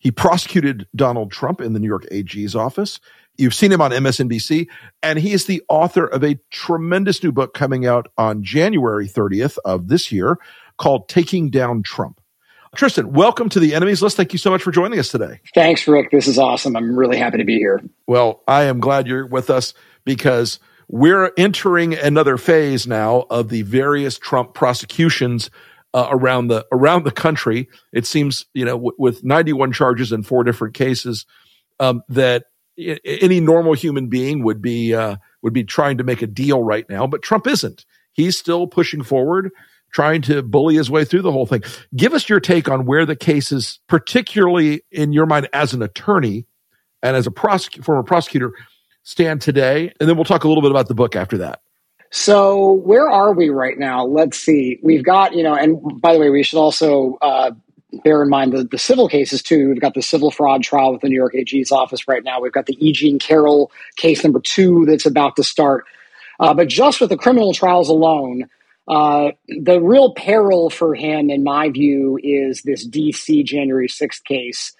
He prosecuted Donald Trump in the New York AG's office. You've seen him on MSNBC, and he is the author of a tremendous new book coming out on January 30th of this year called Taking Down Trump. Tristan, welcome to the Enemies List. Thank you so much for joining us today. Thanks, Rick. This is awesome. I'm really happy to be here. Well, I am glad you're with us because we're entering another phase now of the various Trump prosecutions uh, around the around the country. It seems, you know, w- with 91 charges in four different cases, um, that I- any normal human being would be uh, would be trying to make a deal right now, but Trump isn't. He's still pushing forward, trying to bully his way through the whole thing. Give us your take on where the cases, particularly in your mind as an attorney and as a prosec- former prosecutor, stand today, and then we'll talk a little bit about the book after that. So, where are we right now? Let's see. We've got, you know, and by the way, we should also uh, bear in mind the, the civil cases too. We've got the civil fraud trial with the New York AG's office right now. We've got the E. Jean Carroll case number two that's about to start. Uh, but just with the criminal trials alone, uh, the real peril for him, in my view, is this DC January 6th case.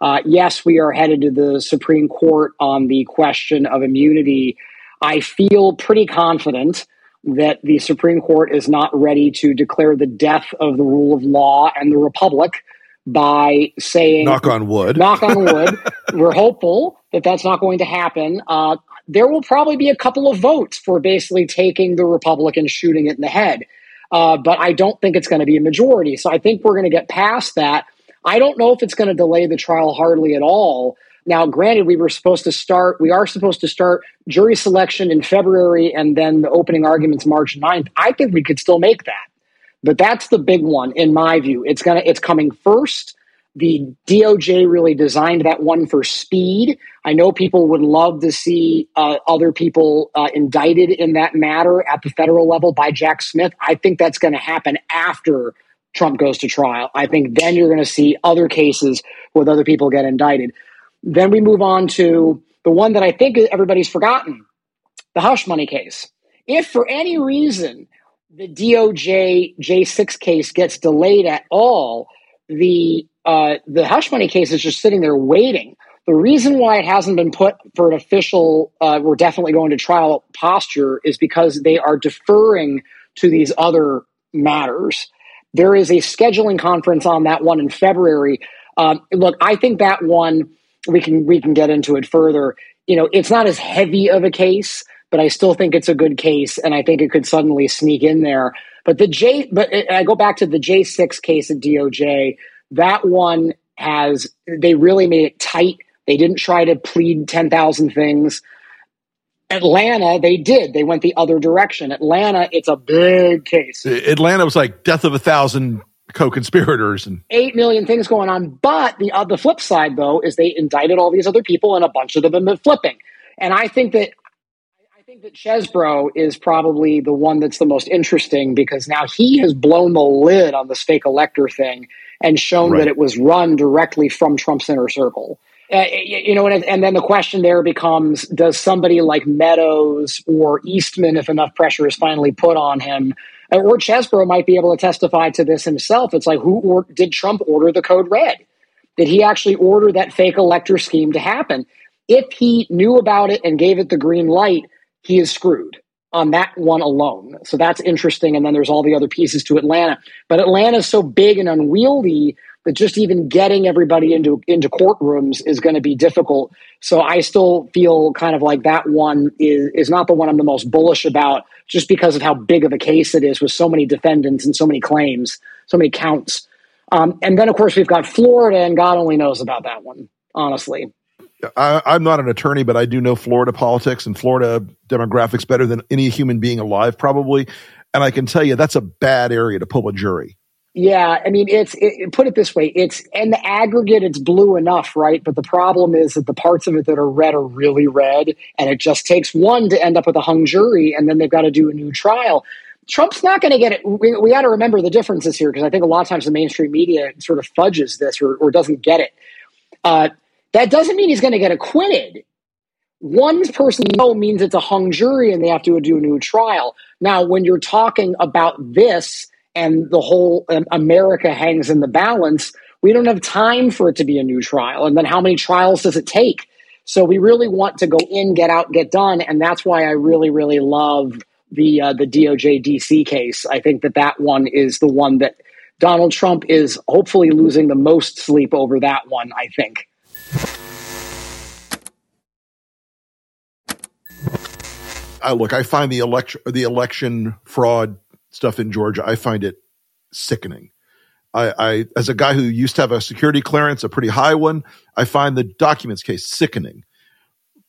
Uh, yes, we are headed to the Supreme Court on the question of immunity. I feel pretty confident that the Supreme Court is not ready to declare the death of the rule of law and the republic by saying, Knock on wood. knock on wood. We're hopeful that that's not going to happen. Uh, there will probably be a couple of votes for basically taking the republic and shooting it in the head. Uh, but I don't think it's going to be a majority. So I think we're going to get past that. I don't know if it's going to delay the trial hardly at all. Now, granted, we were supposed to start, we are supposed to start jury selection in February and then the opening arguments March 9th. I think we could still make that. But that's the big one in my view. It's to, it's coming first. The DOJ really designed that one for speed. I know people would love to see uh, other people uh, indicted in that matter at the federal level by Jack Smith. I think that's going to happen after Trump goes to trial. I think then you're going to see other cases with other people get indicted. Then we move on to the one that I think everybody's forgotten the hush money case. If for any reason the DOJ J6 case gets delayed at all, the uh, the hush money case is just sitting there waiting. The reason why it hasn't been put for an official, uh, we're definitely going to trial posture, is because they are deferring to these other matters. There is a scheduling conference on that one in February. Um, look, I think that one we can we can get into it further. You know, it's not as heavy of a case, but I still think it's a good case, and I think it could suddenly sneak in there. But the J, but uh, I go back to the J six case at DOJ. That one has they really made it tight. They didn't try to plead ten thousand things. Atlanta, they did. They went the other direction. Atlanta, it's a big case. Atlanta was like death of a thousand co-conspirators and eight million things going on. But the uh, the flip side, though, is they indicted all these other people, and a bunch of them have been flipping. And I think that I think that Chesebro is probably the one that's the most interesting because now he has blown the lid on this fake elector thing and shown Right. that it was run directly from Trump's inner circle. Uh, you know, and, and then the question there becomes: Does somebody like Meadows or Eastman, if enough pressure is finally put on him, or Chesebro might be able to testify to this himself? It's like, who or, did Trump order the code red? Did he actually order that fake elector scheme to happen? If he knew about it and gave it the green light, he is screwed on that one alone. So that's interesting. And then there's all the other pieces to Atlanta. But Atlanta is so big and unwieldy that just even getting everybody into into courtrooms is going to be difficult. So I still feel kind of like that one is is not the one I'm the most bullish about, just because of how big of a case it is with so many defendants and so many claims, so many counts. Um, and then of course we've got Florida, and God only knows about that one, honestly. I, I'm not an attorney, but I do know Florida politics and Florida demographics better than any human being alive, probably. And I can tell you that's a bad area to pull a jury. Yeah, I mean, it's it, put it this way: it's in the aggregate, it's blue enough, right? But the problem is that the parts of it that are red are really red, and it just takes one to end up with a hung jury, and then they've got to do a new trial. Trump's not going to get it. We, we got to remember the differences here because I think a lot of times the mainstream media sort of fudges this or, or doesn't get it. Uh, that doesn't mean he's going to get acquitted. One person no means it's a hung jury and they have to do a new trial. Now, when you're talking about this and the whole America hangs in the balance, we don't have time for it to be a new trial. And then how many trials does it take? So we really want to go in, get out, get done, and that's why I really, really love the uh, the DOJ DC case. I think that that one is the one that Donald Trump is hopefully losing the most sleep over. That one, I think. I look, I find the election, the election fraud stuff in Georgia, I find it sickening. I, I, as a guy who used to have a security clearance, a pretty high one, I find the documents case sickening.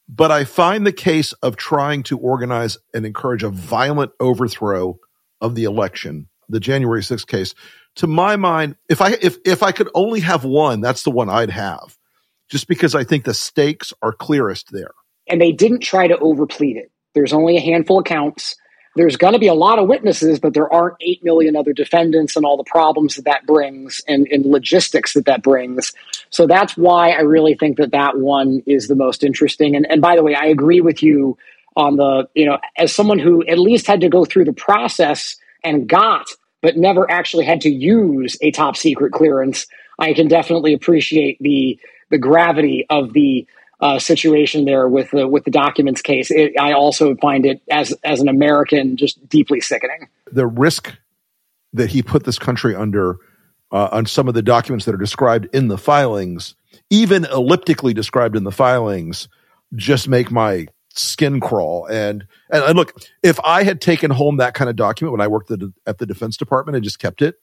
But I find the case of trying to organize and encourage a violent overthrow of the election, the January 6th case, to my mind, if I if if I could only have one, that's the one I'd have. Just because I think the stakes are clearest there. And they didn't try to overplead it. There's only a handful of counts. There's going to be a lot of witnesses, but there aren't 8 million other defendants and all the problems that that brings and, and logistics that that brings. So that's why I really think that that one is the most interesting. And, and by the way, I agree with you on the, you know, as someone who at least had to go through the process and got, but never actually had to use a top secret clearance, I can definitely appreciate the the gravity of the uh, situation there with the with the documents case. It, I also find it as as an American just deeply sickening. The risk that he put this country under uh, on some of the documents that are described in the filings, even elliptically described in the filings, just make my skin crawl. And, and, look, if I had taken home that kind of document when I worked the, at the Defense Department and just kept it,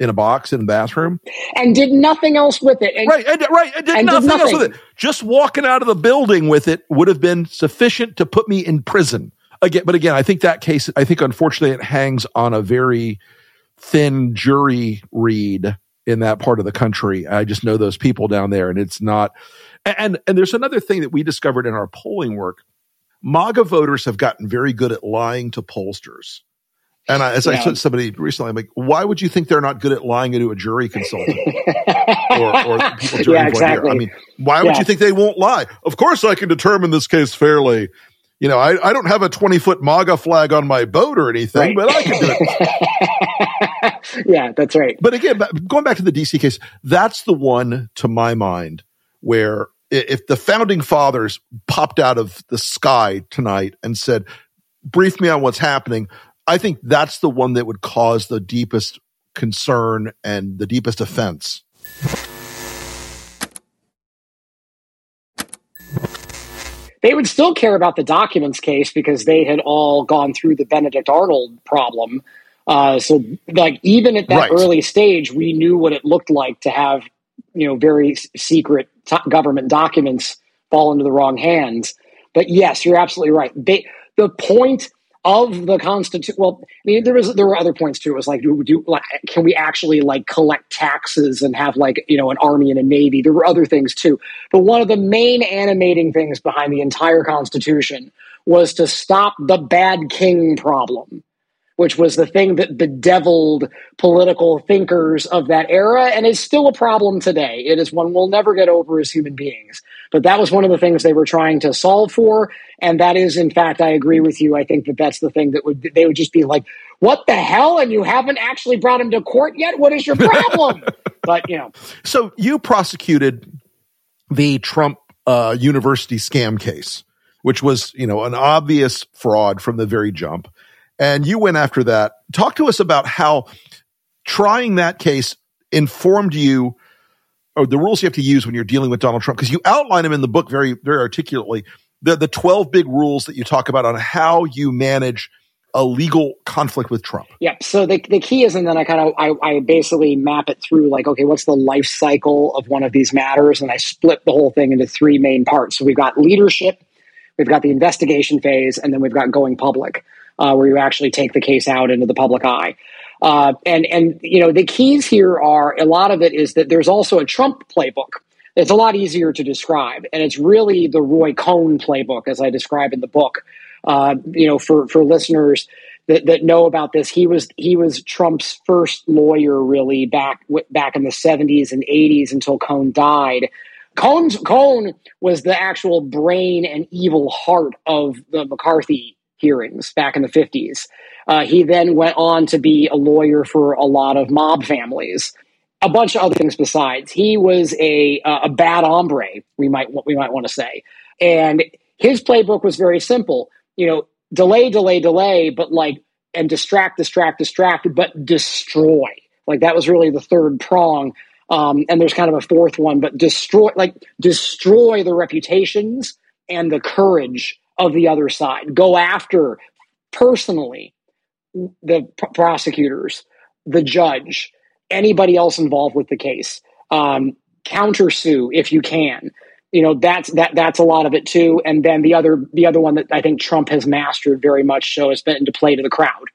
in a box in the bathroom and did nothing else with it. And, right, and, right, and did, and nothing, did nothing else with it. Just walking out of the building with it would have been sufficient to put me in prison. Again, but again, I think that case, I think unfortunately it hangs on a very thin jury read in that part of the country. I just know those people down there, and it's not. And and there's another thing that we discovered in our polling work. MAGA voters have gotten very good at lying to pollsters. And I, as yeah. I said somebody recently, I'm like, why would you think they're not good at lying to a jury consultant or, or people jury yeah, exactly. I mean, why would yeah. you think they won't lie? Of course, I can determine this case fairly. You know, I, I don't have a 20 foot MAGA flag on my boat or anything, right. but I can do it. yeah, that's right. But again, going back to the DC case, that's the one to my mind where if the founding fathers popped out of the sky tonight and said, brief me on what's happening, I think that's the one that would cause the deepest concern and the deepest offense. They would still care about the documents case because they had all gone through the Benedict Arnold problem. Uh, so, like, even at that right. early stage, we knew what it looked like to have, you know, very secret t- government documents fall into the wrong hands. But yes, you're absolutely right. They, the point of the constitution. Well, I mean, there was there were other points too. It was like, do, do like, can we actually like collect taxes and have like you know an army and a navy? There were other things too, but one of the main animating things behind the entire Constitution was to stop the bad king problem which was the thing that bedeviled political thinkers of that era and is still a problem today. It is one we'll never get over as human beings. But that was one of the things they were trying to solve for. And that is, in fact, I agree with you. I think that that's the thing that would, they would just be like, what the hell? And you haven't actually brought him to court yet? What is your problem? but, you know. So you prosecuted the Trump uh, university scam case, which was, you know, an obvious fraud from the very jump and you went after that. Talk to us about how trying that case informed you or the rules you have to use when you're dealing with Donald Trump? Because you outline them in the book very, very articulately. The, the 12 big rules that you talk about on how you manage a legal conflict with Trump. Yeah. So the, the key is, and then I kind of, I, I basically map it through like, okay, what's the life cycle of one of these matters? And I split the whole thing into three main parts. So we've got leadership, we've got the investigation phase, and then we've got going public, uh, where you actually take the case out into the public eye. Uh, and and you know the keys here are a lot of it is that there's also a Trump playbook. It's a lot easier to describe, and it's really the Roy Cohn playbook, as I describe in the book. Uh, you know, for for listeners that, that know about this, he was he was Trump's first lawyer, really back back in the 70s and 80s until Cohn died. Cohn's, Cohn was the actual brain and evil heart of the McCarthy hearings back in the 50s. Uh, he then went on to be a lawyer for a lot of mob families, a bunch of other things besides. He was a a bad hombre, we might we might want to say, and his playbook was very simple. You know, delay, delay, delay, but like and distract, distract, distract, but destroy. Like that was really the third prong. Um, and there's kind of a fourth one, but destroy, like destroy the reputations and the courage of the other side. Go after personally the pr- prosecutors, the judge, anybody else involved with the case. Um, countersue if you can. You know that's that that's a lot of it too. And then the other the other one that I think Trump has mastered very much so has been to play to the crowd.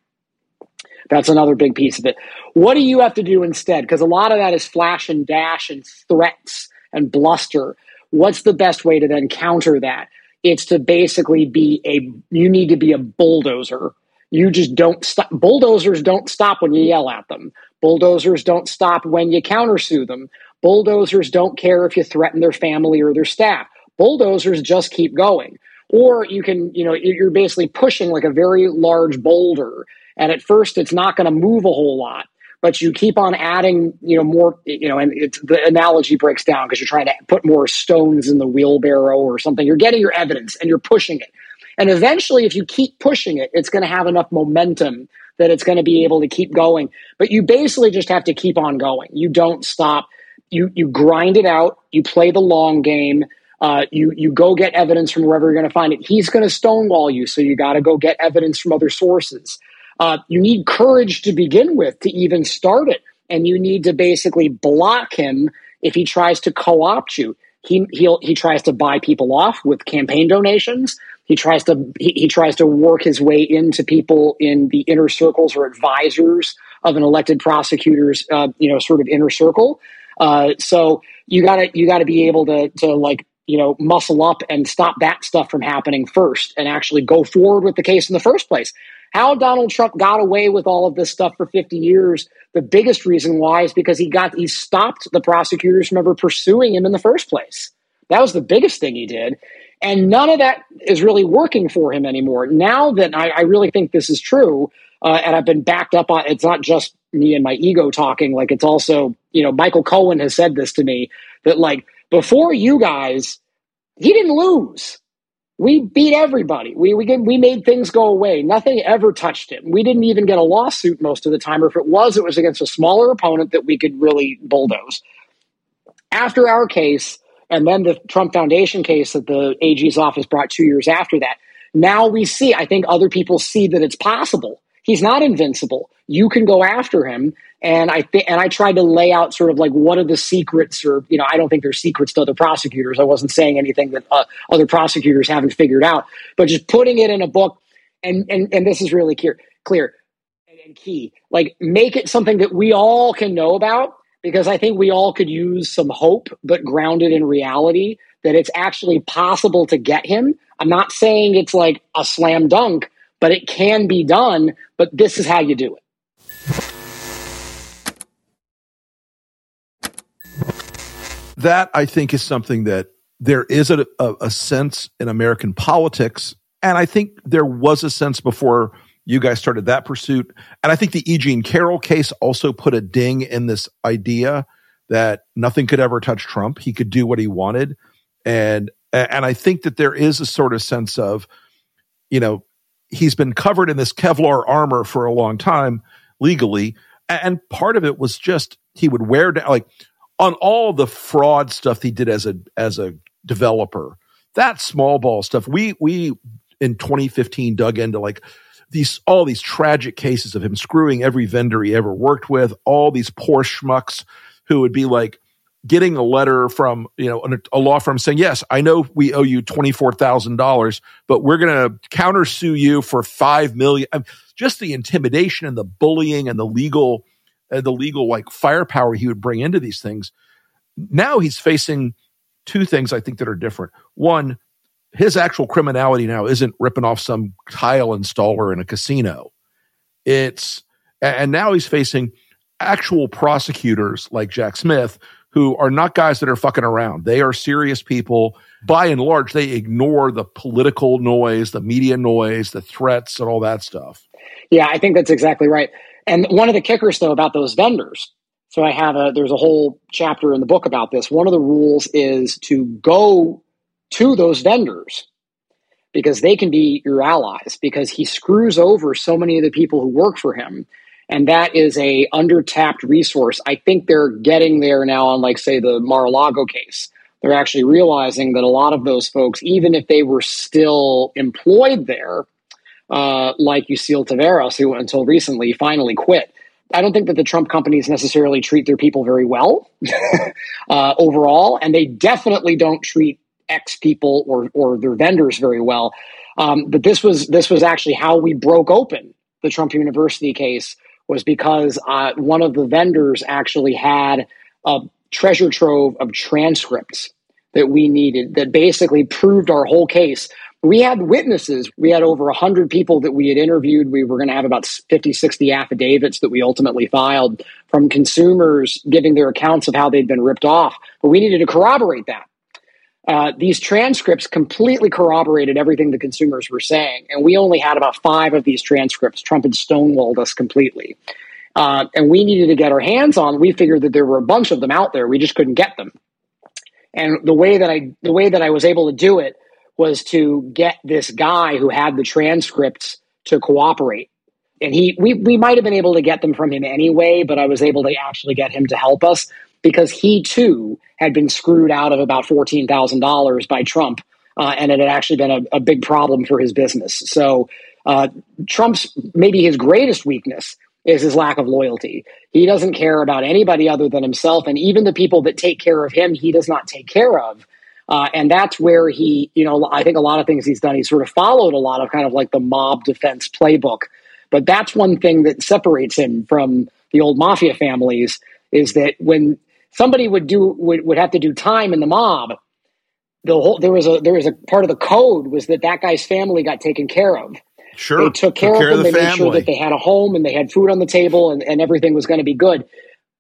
That's another big piece of it. What do you have to do instead? Because a lot of that is flash and dash and threats and bluster. What's the best way to then counter that? It's to basically be a, you need to be a bulldozer. You just don't stop. Bulldozers don't stop when you yell at them. Bulldozers don't stop when you countersue them. Bulldozers don't care if you threaten their family or their staff. Bulldozers just keep going. Or you can, you know, you're basically pushing like a very large boulder. And at first, it's not going to move a whole lot but you keep on adding, you know, more, you know, and the analogy breaks down because you're trying to put more stones in the wheelbarrow or something. You're getting your evidence and you're pushing it. And eventually, if you keep pushing it, it's going to have enough momentum that it's going to be able to keep going. But you basically just have to keep on going. You don't stop. You you grind it out. You play the long game. Uh, you you go get evidence from wherever you're going to find it. He's going to stonewall you, so you got to go get evidence from other sources. Uh, you need courage to begin with to even start it. And you need to basically block him if he tries to co opt you. He, he tries to buy people off with campaign donations. He tries to he, he tries to work his way into people in the inner circles or advisors of an elected prosecutor's uh, you know sort of inner circle. Uh, so you gotta you gotta be able to to like you know muscle up and stop that stuff from happening first and actually go forward with the case in the first place how Donald Trump got away with all of this stuff for 50 years, the biggest reason why is because he got he stopped the prosecutors from ever pursuing him in the first place. That was the biggest thing he did. And none of that is really working for him anymore. Now that I, I really think this is true, uh, and I've been backed up on it's not just me and my ego talking, like it's also, you know, Michael Cohen has said this to me that like before you guys, he didn't lose we beat everybody. We we we made things go away. Nothing ever touched him. We didn't even get a lawsuit most of the time, or if it was, it was against a smaller opponent that we could really bulldoze. After our case, and then the Trump Foundation case that the AG's office brought two years after that, now we see. I think other people see that it's possible. He's not invincible. You can go after him, and I think, and I tried to lay out sort of like what are the secrets, or you know, I don't think there's secrets to other prosecutors. I wasn't saying anything that uh, other prosecutors haven't figured out, but just putting it in a book, and and and this is really clear, clear and key. Like make it something that we all can know about, because I think we all could use some hope, but grounded in reality that it's actually possible to get him. I'm not saying it's like a slam dunk, but it can be done. But this is how you do it. That I think is something that there is a, a, a, sense in American politics. And I think there was a sense before you guys started that pursuit. And I think the E. Jean Carroll case also put a ding in this idea that nothing could ever touch Trump. He could do what he wanted. And, and I think that there is a sort of sense of, you know, he's been covered in this Kevlar armor for a long time legally. And part of it was just he would wear down, like, on all the fraud stuff he did as a as a developer. That small ball stuff. We we in 2015 dug into like these all these tragic cases of him screwing every vendor he ever worked with, all these poor schmucks who would be like getting a letter from you know a law firm saying yes i know we owe you $24000 but we're going to countersue you for $5 million just the intimidation and the bullying and the legal uh, the legal like firepower he would bring into these things now he's facing two things i think that are different one his actual criminality now isn't ripping off some tile installer in a casino it's and now he's facing actual prosecutors like jack smith who are not guys that are fucking around. They are serious people. By and large, they ignore the political noise, the media noise, the threats, and all that stuff. Yeah, I think that's exactly right. And one of the kickers, though, about those vendors. So I have a there's a whole chapter in the book about this. One of the rules is to go to those vendors because they can be your allies because he screws over so many of the people who work for him and that is a undertapped resource. I think they're getting there now on, like, say, the Mar-a-Lago case. They're actually realizing that a lot of those folks, even if they were still employed there, uh, like Yuscil Taveras, who until recently finally quit. I don't think that the Trump companies necessarily treat their people very well uh, overall, and they definitely don't treat ex people or or their vendors very well. Um, but this was this was actually how we broke open the Trump University case was because uh, one of the vendors actually had a treasure trove of transcripts that we needed that basically proved our whole case. We had witnesses. We had over 100 people that we had interviewed. We were going to have about 50, 60 affidavits that we ultimately filed from consumers giving their accounts of how they'd been ripped off. But we needed to corroborate that. Uh, these transcripts completely corroborated everything the consumers were saying. And we only had about five of these transcripts. Trump had stonewalled us completely. Uh, and we needed to get our hands on. We figured that there were a bunch of them out there. We just couldn't get them. And the way that I the way that I was able to do it was to get this guy who had the transcripts to cooperate. And he we we might have been able to get them from him anyway, but I was able to actually get him to help us because he too had been screwed out of about $14,000 by Trump. Uh, and it had actually been a, a, big problem for his business. So uh, Trump's maybe his greatest weakness is his lack of loyalty. He doesn't care about anybody other than himself, and even the people that take care of him, he does not take care of. Uh, and that's where he, you know, I think a lot of things he's done, he sort of followed a lot of kind of like the mob defense playbook. But that's one thing that separates him from the old mafia families is that when somebody would do would, would have to do time in the mob the whole there was a there was a part of the code was that that guy's family got taken care of sure. They took care, took care of them. of the they family. made sure that they had a home and they had food on the table and, and everything was going to be good.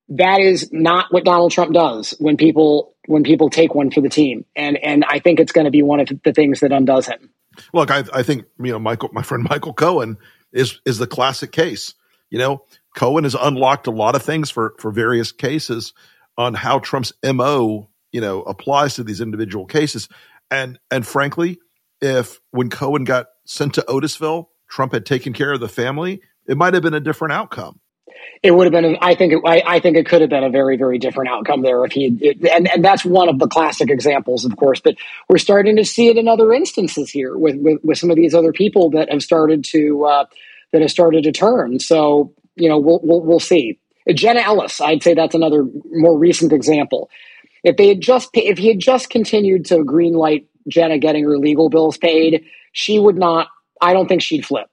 That is not what donald trump does when people when people take one for the team. And and i think it's going to be one of the things that undoes him. Look i, I think you know michael my friend michael cohen is is the classic case. You know cohen has unlocked a lot of things for for various cases on how Trump's MO, you know, applies to these individual cases. And and frankly, if when Cohen got sent to Otisville, Trump had taken care of the family, it might have been a different outcome. It would have been. I think. It, I, I, think it could have been a very, very different outcome there if he. and and that's one of the classic examples, of course. But we're starting to see it in other instances here with with, with some of these other people that have started to uh, that have started to turn. So you know, we'll we'll, we'll see. Jenna Ellis, I'd say that's another more recent example. If they had just, if he had just continued to greenlight Jenna getting her legal bills paid, she would not. I don't think she'd flip.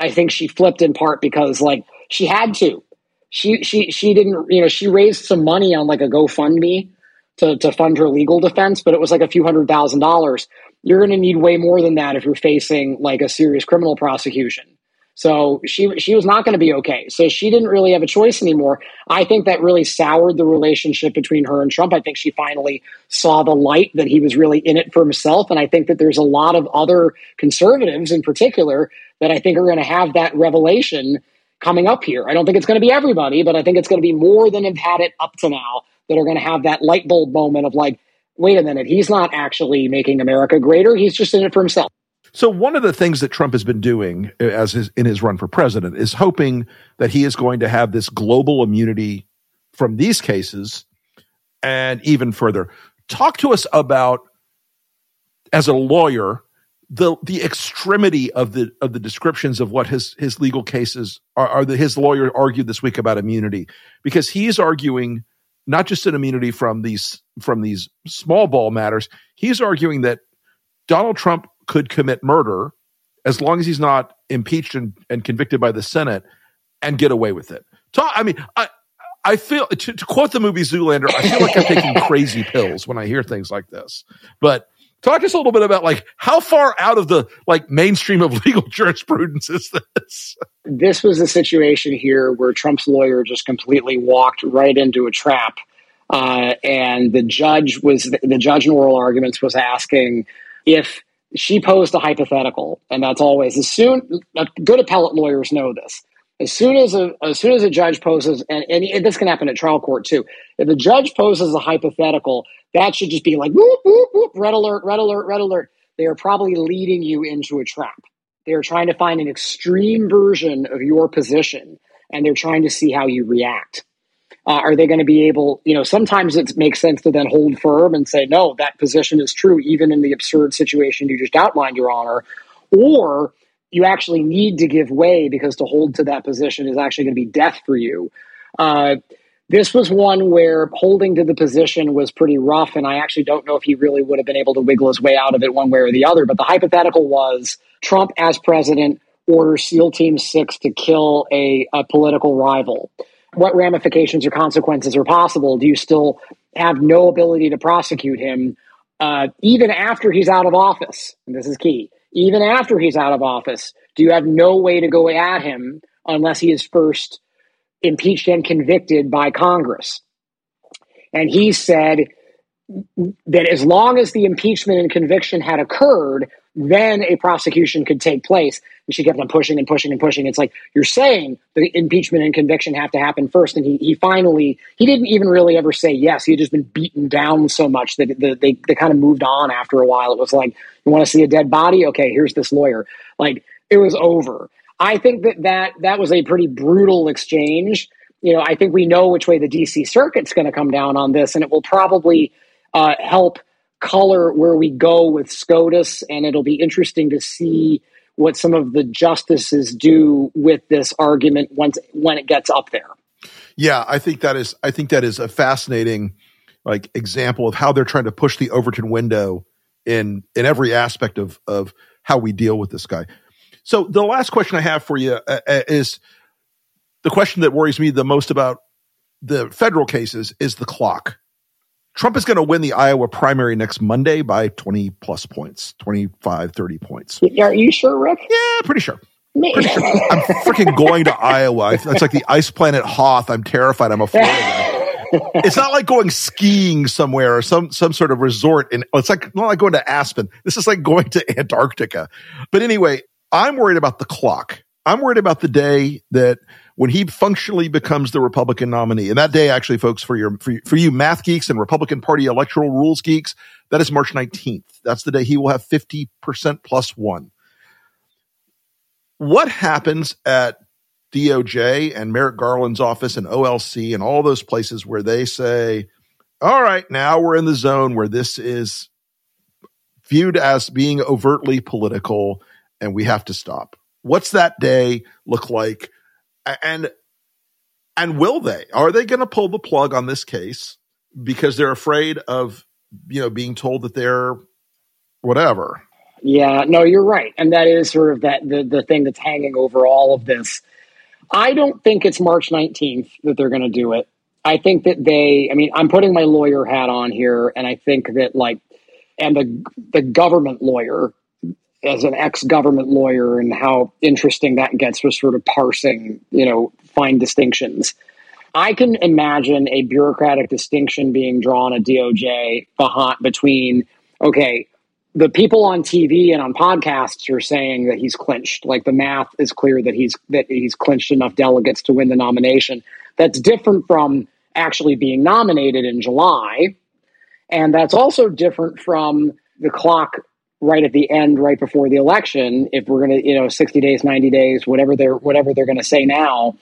I think she flipped in part because like she had to. She she she didn't. You know, she raised some money on like a GoFundMe to to fund her legal defense, but it was like a few hundred thousand dollars. You're going to need way more than that if you're facing like a serious criminal prosecution. So she she was not going to be okay. So she didn't really have a choice anymore. I think that really soured the relationship between her and Trump. I think she finally saw the light that he was really in it for himself. And I think that there's a lot of other conservatives in particular that I think are going to have that revelation coming up here. I don't think it's going to be everybody, but I think it's going to be more than have had it up to now that are going to have that light bulb moment of like, wait a minute, he's not actually making America greater. He's just in it for himself. So one of the things that Trump has been doing uh, as his, in his run for president is hoping that he is going to have this global immunity from these cases and even further. Talk to us about, as a lawyer, the the extremity of the of the descriptions of what his his legal cases are, are the, his lawyer argued this week about immunity because he is arguing not just an immunity from these from these small ball matters he's arguing that Donald Trump could commit murder as long as he's not impeached and, and convicted by the Senate and get away with it. I mean, I, I feel to, to, quote the movie Zoolander, I feel like I'm taking crazy pills when I hear things like this. But talk to us a little bit about like how far out of the like mainstream of legal jurisprudence is this? This was a situation here where Trump's lawyer just completely walked right into a trap. Uh, and the judge was the judge in oral arguments was asking if she posed a hypothetical, and that's always as soon uh, good appellate lawyers know this. As soon as a as soon as a judge poses, and, and this can happen at trial court too. If the judge poses a hypothetical, that should just be like whoop whoop whoop, red alert, red alert, red alert. They are probably leading you into a trap. They are trying to find an extreme version of your position, and they're trying to see how you react. Uh, are they going to be able, you know, sometimes it makes sense to then hold firm and say, no, that position is true, even in the absurd situation you just outlined, Your Honor. Or you actually need to give way because to hold to that position is actually going to be death for you. Uh, this was one where holding to the position was pretty rough, and I actually don't know if he really would have been able to wiggle his way out of it one way or the other. But the hypothetical was Trump, as president, orders SEAL Team 6 to kill a, a political rival what ramifications or consequences are possible? Do you still have no ability to prosecute him uh, even after he's out of office? And this is key. Even after he's out of office, do you have no way to go at him unless he is first impeached and convicted by Congress? And he said that as long as the impeachment and conviction had occurred, then a prosecution could take place. And she kept on pushing and pushing and pushing. It's like you're saying the impeachment and conviction have to happen first. And he, he finally, he didn't even really ever say yes. He had just been beaten down so much that the, they, they kind of moved on after a while. It was like, you want to see a dead body? Okay, here's this lawyer. Like it was over. I think that that, that was a pretty brutal exchange. You know, I think we know which way the DC circuit's going to come down on this, and it will probably uh, help – color where we go with SCOTUS, and it'll be interesting to see what some of the justices do with this argument once when it gets up there. Yeah, I think that is I think that is a fascinating like example of how they're trying to push the Overton window in in every aspect of of how we deal with this guy. So the last question I have for you uh, uh is the question that worries me the most about the federal cases is the clock. Trump is going to win the Iowa primary next Monday by 20 plus points, 25, 30 points. Are you sure, Rick? Yeah, pretty sure. Pretty sure. I'm freaking going to Iowa. It's like the ice planet Hoth. I'm terrified. I'm a Florida guy. it's not like going skiing somewhere or some some sort of resort. And it's like not like going to Aspen. This is like going to Antarctica. But anyway, I'm worried about the clock. I'm worried about the day that when he functionally becomes the Republican nominee. And that day, actually, folks, for your, for, for you math geeks and Republican Party electoral rules geeks, that is March 19th. That's the day he will have 50% plus one. What happens at DOJ and Merrick Garland's office and OLC and all those places where they say, all right, now we're in the zone where this is viewed as being overtly political and we have to stop. What's that day look like? And and will they? Are they going to pull the plug on this case because they're afraid of you know being told that they're whatever? Yeah, no, you're right, and that is sort of that the the thing that's hanging over all of this. I don't think it's March 19th that they're going to do it. I think that they. I mean, I'm putting my lawyer hat on here, and I think that like, and the the government lawyer as an ex-government lawyer and how interesting that gets with sort of parsing, you know, fine distinctions. I can imagine a bureaucratic distinction being drawn at DOJ between, okay, the people on TV and on podcasts are saying that he's clinched. Like the math is clear that he's that he's clinched enough delegates to win the nomination. That's different from actually being nominated in July. And that's also different from the clock right at the end, right before the election, if we're going to, you know, 60 days, 90 days, whatever they're, whatever they're going to say now,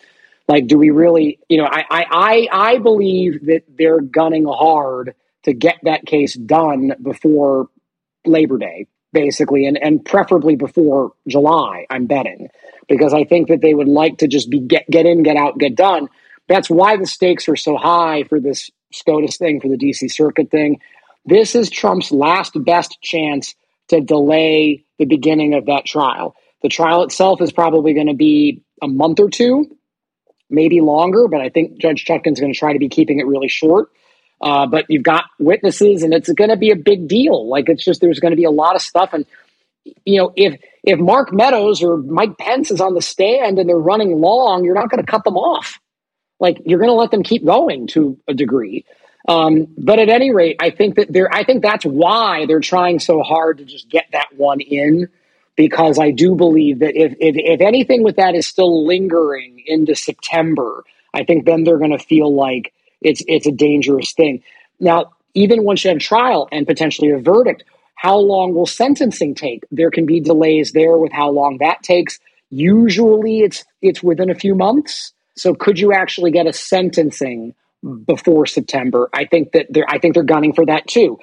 Like, do we really, you know, I, I, I, believe that they're gunning hard to get that case done before Labor Day, basically, and, and preferably before July, I'm betting, because I think that they would like to just be get, get in, get out, get done. That's why the stakes are so high for this SCOTUS thing, for the DC Circuit thing. This is Trump's last best chance to delay the beginning of that trial. The trial itself is probably going to be a month or two, maybe longer, but I think Judge Chutkan's going to try to be keeping it really short. Uh, but you've got witnesses, and it's going to be a big deal. Like it's just there's going to be a lot of stuff, and you know if if Mark Meadows or Mike Pence is on the stand and they're running long, you're not going to cut them off. Like you're going to let them keep going to a degree. Um, but at any rate, I think that they're. I think that's why they're trying so hard to just get that one in because I do believe that if, if, if anything with that is still lingering into September, I think then they're going to feel like it's it's a dangerous thing. Now, even once you have trial and potentially a verdict, how long will sentencing take? There can be delays there with how long that takes. Usually, it's it's within a few months. So, could you actually get a sentencing before September? I think that they're I think they're gunning for that too.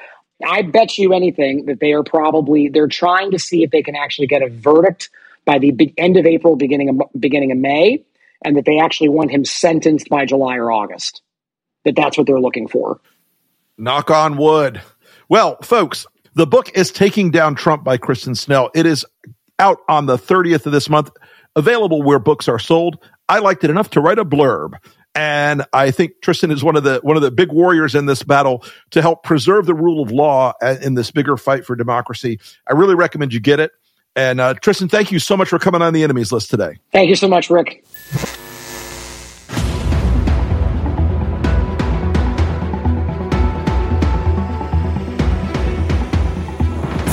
I bet you anything that they are probably they're trying to see if they can actually get a verdict by the end of April, beginning of beginning of May, and that they actually want him sentenced by July or August. That that's what they're looking for. Knock on wood. Well, folks, the book is Taking Down Trump by Tristan Snell. It is out on the 30th of this month, available where books are sold. I liked it enough to write a blurb. And I think Tristan is one of the one of the big warriors in this battle to help preserve the rule of law in this bigger fight for democracy. I really recommend you get it. And uh, Tristan, thank you so much for coming on the enemies list today. Thank you so much, Rick.